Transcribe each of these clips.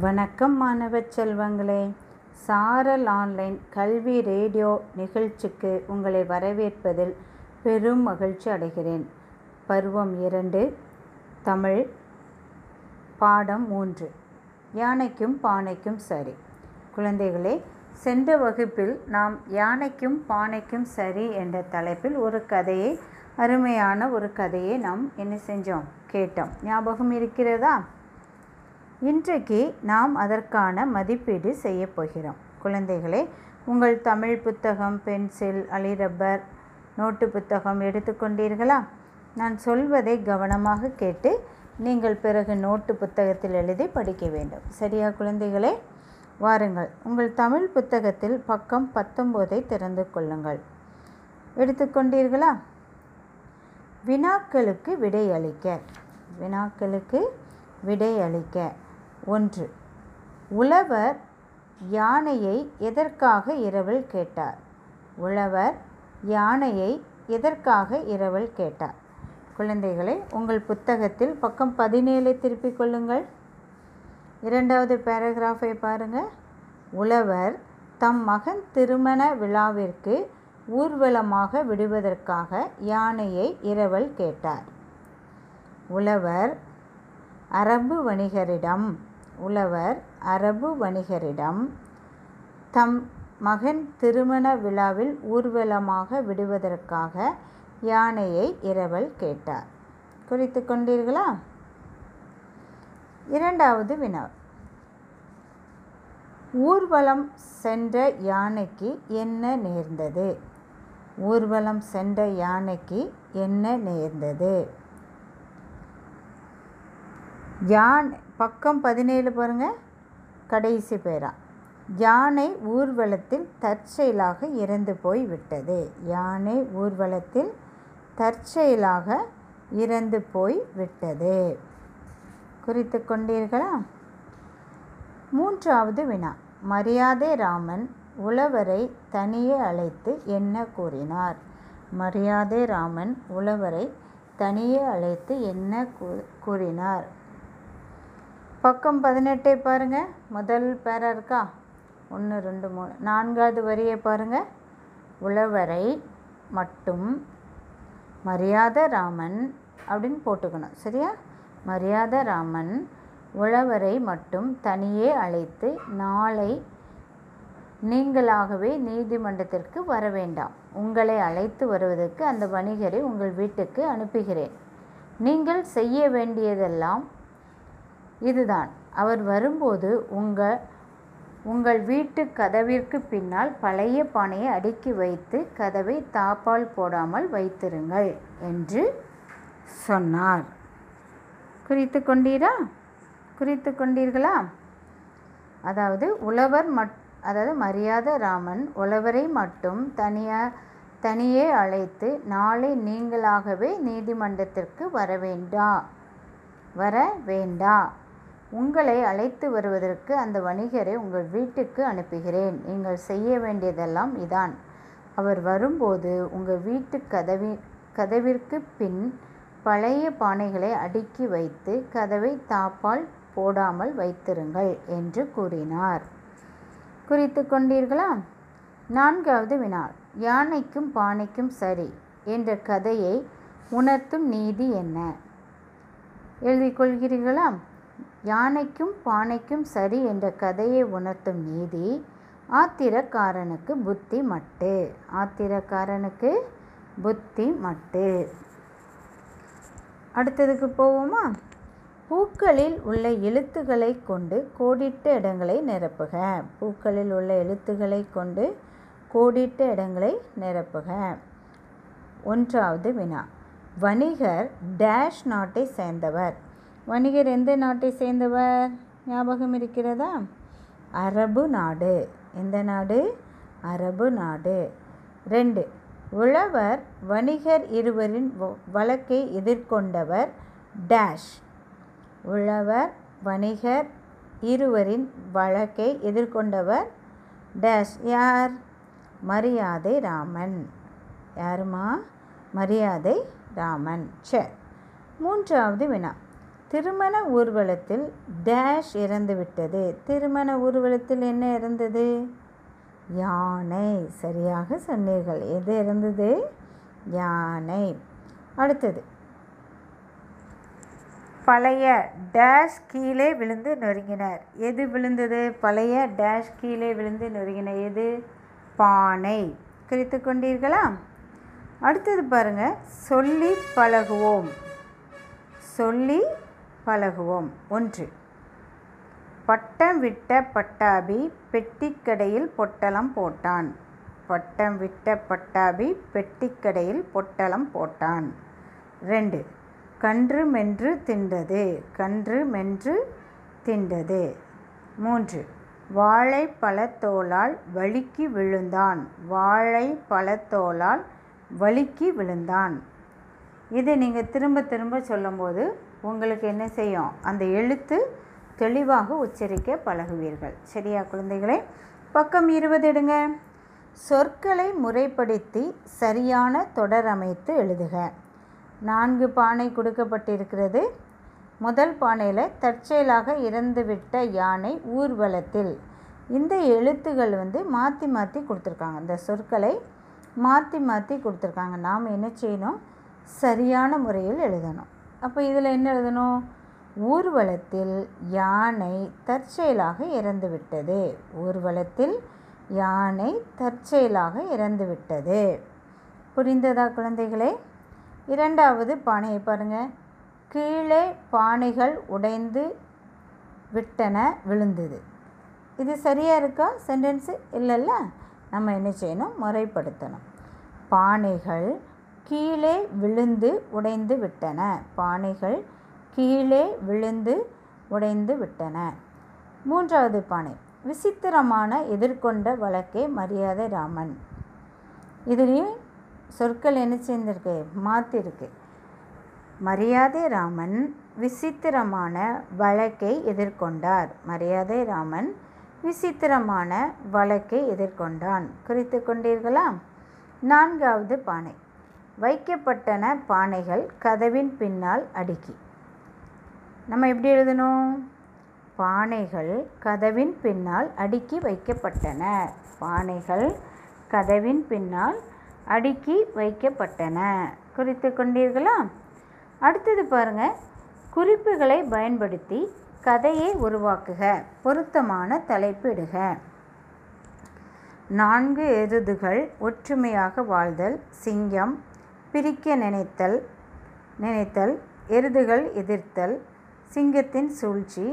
வணக்கம் மாணவ செல்வங்களே. சாரல் ஆன்லைன் கல்வி ரேடியோ நிகழ்ச்சிக்கு உங்களை வரவேற்பதில் பெரும் மகிழ்ச்சி அடைகிறேன். பருவம் இரண்டு தமிழ் பாடம் மூன்று. யானைக்கும் பானைக்கும் சரி. குழந்தைகளே சென்ற வகுப்பில் நாம் யானைக்கும் பானைக்கும் சரி என்ற தலைப்பில் ஒரு கதையை அருமையான ஒரு கதையை நாம் என்ன செஞ்சோம்? கேட்டோம். ஞாபகம் இருக்கிறதா? இன்றைக்கு நாம் அதற்கான மதிப்பீடு செய்யப்போகிறோம் குழந்தைகளே உங்கள் தமிழ் புத்தகம் பென்சில் அலிரப்பர் நோட்டு புத்தகம் எடுத்துக்கொண்டீர்களா நான் சொல்வதை கவனமாக கேட்டு நீங்கள் பிறகு நோட்டு புத்தகத்தில் எழுதி படிக்க வேண்டும். சரியா குழந்தைகளே? வாருங்கள் உங்கள் தமிழ் புத்தகத்தில் பக்கம் பத்தொம்போதை திறந்து கொள்ளுங்கள். எடுத்துக்கொண்டீர்களா வினாக்களுக்கு விடையளிக்க. வினாக்களுக்கு விடையளிக்க. ஒன்று. உழவர் யானையை எதற்காக இரவல் கேட்டார்? உழவர் யானையை எதற்காக இரவல் கேட்டார்? குழந்தைகளை உங்கள் புத்தகத்தில் பக்கம் பதினேழை திருப்பிக் கொள்ளுங்கள். இரண்டாவது பேராகிராஃபை பாருங்கள் உழவர் தம் மகன் திருமண விழாவிற்கு ஊர்வலமாக விடுவதற்காக யானையை இரவல் கேட்டார். உழவர் அரபு வணிகரிடம் உழவர் அரபு வணிகரிடம் தம் மகன் திருமண விழாவில் ஊர்வலமாக விடுவதற்காக யானையை இரவல் கேட்டார். குறித்து கொண்டீர்களா? இரண்டாவது வினா. ஊர்வலம் சென்ற யானைக்கு என்ன நேர்ந்தது? ஊர்வலம் சென்ற யானைக்கு என்ன நேர்ந்தது? யான் பக்கம் பதினேழு பாருங்கள் கடைசி பேரா. யானை ஊர்வலத்தில் தற்செயலாக இறந்து போய் விட்டது. யானை ஊர்வலத்தில் தற்செயலாக இறந்து போய் விட்டது. குறித்து கொண்டீர்களா? மூன்றாவது வினா. மரியாதை ராமன் உழவரை தனியே அழைத்து என்ன கூறினார்? மரியாதை ராமன் உழவரை தனியே அழைத்து என்ன கூறினார்? பக்கம் பதினெட்டை பாருங்கள் முதல் பேரா இருக்கா? ஒன்று ரெண்டு மூணு. நான்காவது வரியை பாருங்கள் உழவரை மட்டும் மரியாத ராமன் அப்படின்னு போட்டுக்கணும். சரியா? மரியாத ராமன் உழவரை மட்டும் தனியே அழைத்து நாளை நீங்களாகவே நீதிமன்றத்திற்கு வர வேண்டாம். உங்களை அழைத்து வருவதற்கு அந்த வணிகரை உங்கள் வீட்டுக்கு அனுப்புகிறேன். நீங்கள் செய்ய வேண்டியதெல்லாம் இதுதான். அவர் வரும்போது உங்கள் உங்கள் வீட்டு கதவிற்கு பின்னால் பழைய பானையை அடுக்கி வைத்து கதவை தாப்பால் போடாமல் வைத்திருங்கள் என்று சொன்னார். குறித்து கொண்டீரா? குறித்து கொண்டீர்களா? அதாவது உழவர் மட் அதாவது மரியாத ராமன் உழவரை மட்டும் தனியாக தனியே அழைத்து நாளை நீங்களாகவே நீதிமன்றத்திற்கு வர வேண்டா வர வேண்டா. உங்களை அழைத்து வருவதற்கு அந்த வணிகரை உங்கள் வீட்டுக்கு அனுப்புகிறேன். நீங்கள் செய்ய வேண்டியதெல்லாம் இதான். அவர் வரும்போது உங்கள் வீட்டு கதவி கதவிற்கு பின் பழைய பானைகளை அடுக்கி வைத்து கதவை தாப்பால் போடாமல் வைத்திருங்கள் என்று கூறினார். குறித்து கொண்டீர்களா? நான்காவது வினாள் யானைக்கும் பானைக்கும் சரி என்ற கதையை உணர்த்தும் நீதி என்ன? எழுதிக்கொள்கிறீர்களா யானைக்கும் பானைக்கும் சரி என்ற கதையை உணர்த்தும் நீதி ஆத்திரக்காரனுக்கு புத்தி மட்டு. ஆத்திரக்காரனுக்கு புத்தி மட்டு. அடுத்ததுக்கு போவோமா? பூக்களில் உள்ள எழுத்துக்களை கொண்டு கோடிட்ட இடங்களை நிரப்புக. பூக்களில் உள்ள எழுத்துக்களை கொண்டு கோடிட்ட இடங்களை நிரப்புக. ஒன்றாவது வினா. வணிகர் டேஷ் நாட்டை சேர்ந்தவர். வணிகர் எந்த நாட்டை சேர்ந்தவர்? ஞாபகம் இருக்கிறதா? அரபு நாடு. எந்த நாடு? அரபு நாடு. ரெண்டு உழவர் வணிகர் இருவரின் வழக்கை எதிர்கொண்டவர் டேஷ். உழவர் வணிகர் இருவரின் வழக்கை எதிர்கொண்டவர் டேஷ். யார்? மரியாதை ராமன். யாருமா? மரியாதை ராமன். சரி மூன்றாவது வினா. திருமண ஊர்வலத்தில் டேஷ் இறந்துவிட்டது. திருமண ஊர்வலத்தில் என்ன இறந்தது? யானை. சரியாக சொன்னீர்கள். எது இறந்தது? யானை. அடுத்தது. பழைய டேஷ் கீழே விழுந்து நொறுங்கினர். எது விழுந்தது? பழைய டேஷ் கீழே விழுந்து நொறுங்கின எது? பானை. குறித்து கொண்டீர்களா? அடுத்தது பாருங்கள் சொல்லி பழகுவோம். சொல்லி பழகுவோம். ஒன்று. பட்டம் விட்ட பட்டாபி பெட்டிக்கடையில் பொட்டலம் போட்டான். பட்டம் விட்ட பட்டாபி பெட்டிக்கடையில் பொட்டலம் போட்டான். ரெண்டு. கன்று மென்று தின்றது. கன்று மென்று தின்றது. மூன்று. வாழை பழத்தோலால் வழுக்கி விழுந்தான். வாழை பழத்தோலால் வழுக்கி விழுந்தான். இதை நீங்கள் திரும்ப திரும்ப சொல்லும்போது உங்களுக்கு என்ன செய்யும்? அந்த எழுத்து தெளிவாக உச்சரிக்க பழகுவீர்கள். சரியா குழந்தைகளே? பக்கம் இருபது எடுங்க. சொற்களை முறைப்படுத்தி சரியான தொடர் அமைத்து எழுதுக. நான்கு பானை கொடுக்கப்பட்டிருக்கிறது. முதல் பானையில் தற்செயலாக இறந்துவிட்ட யானை ஊர்வலத்தில் இந்த எழுத்துகள் வந்து மாற்றி மாற்றி கொடுத்துருக்காங்க. இந்த சொற்களை மாற்றி மாற்றி கொடுத்துருக்காங்க. நாம் என்ன செய்யணும்? சரியான முறையில் எழுதணும். அப்போ இதில் என்ன எழுதணும்? ஊர்வலத்தில் யானை தற்செயலாக இறந்துவிட்டது. ஊர்வலத்தில் யானை தற்செயலாக இறந்துவிட்டது. புரிந்ததா குழந்தைகளே? இரண்டாவது பானையை பாருங்கள் கீழே பானைகள் உடைந்து விட்டன விழுந்தது. இது சரியாக இருக்கா? சென்டென்ஸு இல்லைல்ல? நம்ம என்ன செய்யணும்? முறைப்படுத்தணும். பானைகள் கீழே விழுந்து உடைந்து விட்டன. பானைகள் கீழே விழுந்து உடைந்து விட்டன. மூன்றாவது பானை. விசித்திரமான எதிர்கொண்ட வழக்கே மரியாதை ராமன். இதுலேயும் சொற்கள் என்ன சேர்ந்திருக்கு? மாற்றிருக்கு மரியாதை ராமன் விசித்திரமான வழக்கை எதிர்கொண்டார். மரியாதை ராமன் விசித்திரமான வழக்கை எதிர்கொண்டான். குறித்து கொண்டீர்களா? நான்காவது பானை. வைக்கப்பட்டன பானைகள் கதவின் பின்னால் அடுக்கி. நம்ம எப்படி எழுதணும்? பானைகள் கதவின் பின்னால் அடுக்கி வைக்கப்பட்டன. பானைகள் கதவின் பின்னால் அடுக்கி வைக்கப்பட்டன. குறித்து கொண்டீர்களா? அடுத்தது பாருங்க. குறிப்புகளை பயன்படுத்தி கதையை உருவாக்குக. பொருத்தமான தலைப்பிடுக நான்கு எருதுகள் ஒற்றுமையாக வாழ்தல் சிங்கம் பிரிக்க நினைத்தல் நினைத்தல் எருதுகள் எதிர்த்தல் சிங்கத்தின் சூழ்ச்சி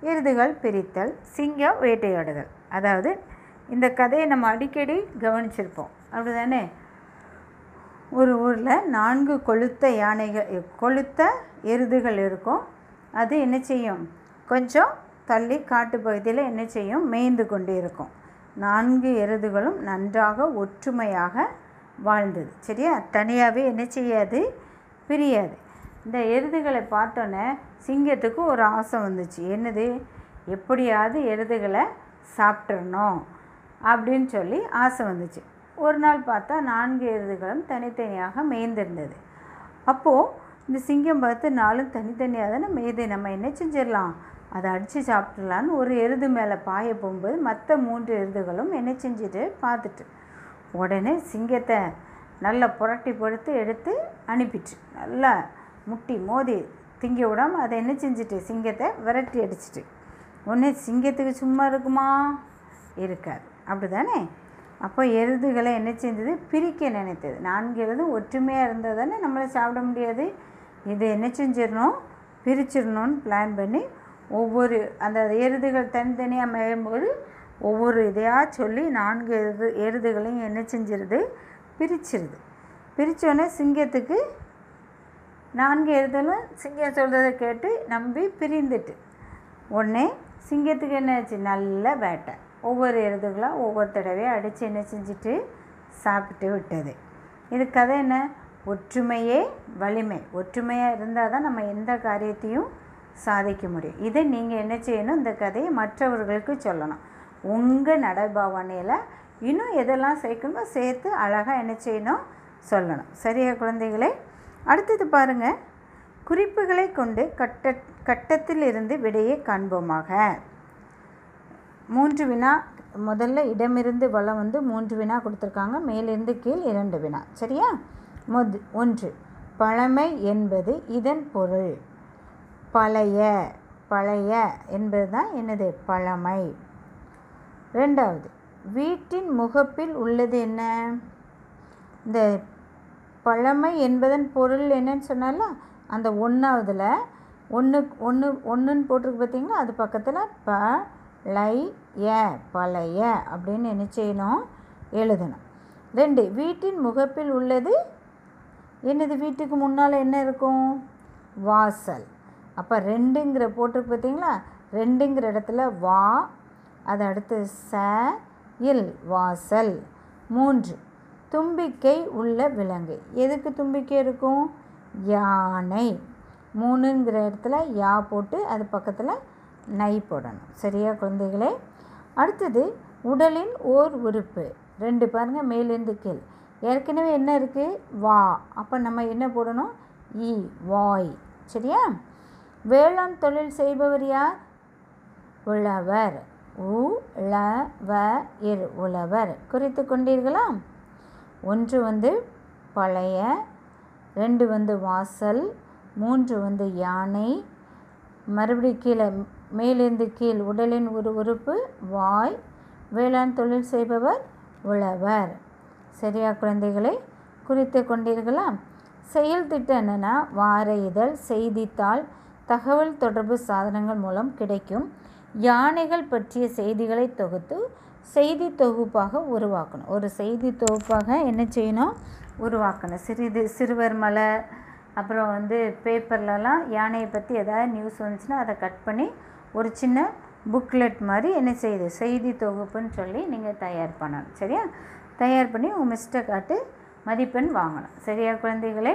எருதுகள் பிரித்தல் சிங்கம் வேட்டையாடுதல். அதாவது இந்த கதையை நம்ம அடிக்கடி கவனிச்சிருப்போம். அப்படி தானே ஒரு ஊரில் நான்கு கொளுத்த யானைகள் கொளுத்த எருதுகள் இருக்கும். அது என்ன செய்யும்? கொஞ்சம் தள்ளி காட்டு பகுதியில் என்ன செய்யும்? மேய்ந்து கொண்டு இருக்கும். நான்கு எருதுகளும் நன்றாக ஒற்றுமையாக வாழ்ந்தது. சரியா? தனியாகவே என்ன செய்யாது? பிரியாது. இந்த எருதுகளை பார்த்தோன்னே சிங்கத்துக்கு ஒரு ஆசை வந்துச்சு. என்னது? எப்படியாவது எருதுகளை சாப்பிட்றணும் அப்படின்னு சொல்லி ஆசை வந்துச்சு. ஒரு நாள் பார்த்தா நான்கு எருதுகளும் தனித்தனியாக மேய்ந்திருந்தது. அப்போது இந்த சிங்கம் பார்த்து நாளும் தனித்தனியாக தானே மேய்து. நம்ம என்ன செஞ்சிடலாம்? அதை அடித்து சாப்பிட்றலான்னு ஒரு எருது மேலே பாய போகும்போது மற்ற மூன்று எருதுகளும் என்ன செஞ்சுட்டு பார்த்துட்டு உடனே சிங்கத்தை நல்லா புரட்டி பொறுத்து எடுத்து அனுப்பிட்டு நல்லா முட்டி மோதி திங்க விடாமல் அதை என்ன செஞ்சுட்டு சிங்கத்தை விரட்டி அடிச்சிட்டு. உடனே சிங்கத்துக்கு சும்மா இருக்குமா? இருக்காது. அப்படி தானே அப்போ எருதுகளை என்ன செஞ்சது? பிரிக்க நினைத்தது. நான்கு எருதும் ஒற்றுமையாக இருந்தால் தானே நம்மளை சாப்பிட முடியாது? இதை என்ன செஞ்சிடணும்? பிரிச்சிடணும்னு பிளான் பண்ணி ஒவ்வொரு அந்த எருதுகள் தனித்தனியாக மேயும்போது ஒவ்வொரு இதையாக சொல்லி நான்கு எருது எருதுகளையும் என்ன செஞ்சிருது? பிரிச்சிருது. பிரித்தோடனே சிங்கத்துக்கு நான்கு எருதலும் சிங்கம் சொல்கிறத கேட்டு நம்பி பிரிந்துட்டு. உடனே சிங்கத்துக்கு என்ன ஆச்சு? நல்ல வேட்டை. ஒவ்வொரு எருதுகளாக ஒவ்வொரு தடவையும் அடித்து என்ன செஞ்சுட்டு? சாப்பிட்டு விட்டது. இது கதை என்ன? ஒற்றுமையே வலிமை. ஒற்றுமையாக இருந்தால் தான் நம்ம எந்த காரியத்தையும் சாதிக்க முடியும். இதை நீங்கள் என்ன செய்யணும்? இந்த கதையை மற்றவர்களுக்கு சொல்லணும். உங்கள் நடைபாவனையில் இன்னும் எதெல்லாம் சேர்க்கணுமோ சேர்த்து அழகாக என்ன செய்யணும் சொல்லணும். சரியா குழந்தைகளே? அடுத்தது பாருங்கள் குறிப்புகளை கொண்டு கட்ட கட்டத்திலிருந்து விடையை காண்போமாக. மூன்று வினா முதல்ல இடமிருந்து வளம் வந்து மூன்று வினா கொடுத்துருக்காங்க. மேலிருந்து கீழ் இரண்டு வினா. சரியா? முத் ஒன்று. பழமை என்பது இதன் பொருள். பழைய பழைய என்பது தான் என்னது? பழமை. ரெண்டாவது வீட்டின் முகப்பில் உள்ளது என்ன? இந்த பழமை என்பதன் பொருள் என்னன்னு சொன்னால அந்த ஒன்றாவதில் ஒன்று ஒன்று ஒன்றுன்னு போட்டிருக்கு பார்த்தீங்களா அது பக்கத்தில் ப லை ய பழைய அப்படின்னு என்ன செய்யணும்? எழுதணும். ரெண்டு வீட்டின் முகப்பில் உள்ளது என்னது? வீட்டுக்கு முன்னால் என்ன இருக்கும்? வாசல். அப்போ ரெண்டுங்கிற போட்டிருக்கு பார்த்தீங்களா ரெண்டுங்கிற இடத்துல வா அது அடுத்து ச இல் வாசல். மூன்று. தும்பிக்கை உள்ள விலங்கு. எதுக்கு தும்பிக்கை இருக்கும்? யானை. மூணுங்கிற இடத்துல யா போட்டு அது பக்கத்தில் நை போடணும். சரியா குழந்தைகளே? அடுத்தது உடலின் ஓர் உறுப்பு. ரெண்டு பாருங்கள் மேலேருந்து கீழ். ஏற்கனவே என்ன இருக்குது வா. அப்போ நம்ம என்ன போடணும்? இ வாய். சரியா? வேளாண் தொழில் செய்பவர் யார்? உழவர் உளவர் வ உழவர். குறித்து கொண்டீர்களா? ஒன்று வந்து பழைய ரெண்டு வந்து வாசல் மூன்று வந்து யானை. மறுபடி கீழே மேலிருந்து கீழ் உடலின் ஒரு உறுப்பு வாய். வேளாண் தொழில் செய்பவர் உழவர். சரியா குழந்தைகளை? குறித்து கொண்டீர்களா? செயல் திட்டம் என்னென்னா வார இதழ் செய்தித்தாள் தகவல் தொடர்பு சாதனங்கள் மூலம் கிடைக்கும். யானைகள் பற்றிய செய்திகளை தொகுத்து செய்தி தொகுப்பாக உருவாக்கணும். ஒரு செய்தி தொகுப்பாக என்ன செய்யணும்? உருவாக்கணும். சிறிது சிறுவர் மலர் அப்புறம் வந்து பேப்பர்லலாம் யானையை பற்றி ஏதாவது நியூஸ் வந்துச்சுன்னா அதை கட் பண்ணி ஒரு சின்ன புக்லெட் மாதிரி என்ன செய்யுது? செய்தி தொகுப்புன்னு சொல்லி நீங்கள் தயார் பண்ணணும். சரியா? தயார் பண்ணி உங்கள் மிஸ்டை காட்டு மதிப்பெண் வாங்கணும். சரியா குழந்தைகளே?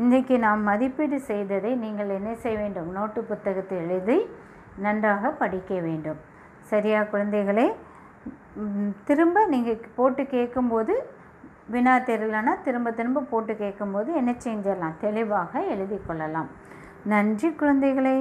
இன்றைக்கி நாம் மதிப்பீடு செய்ததை நீங்கள் என்ன செய்ய வேண்டும்? நோட்டு புத்தகத்தை எழுதி நன்றாக படிக்க வேண்டும். சரியா குழந்தைகளே? திரும்ப நீங்கள் போட்டு கேட்கும்போது வினா தெரியலனா திரும்ப திரும்ப போட்டு கேட்கும்போது என்ன செஞ்சிடலாம்? தெளிவாக எழுதி கொள்ளலாம். நன்றி குழந்தைகளே.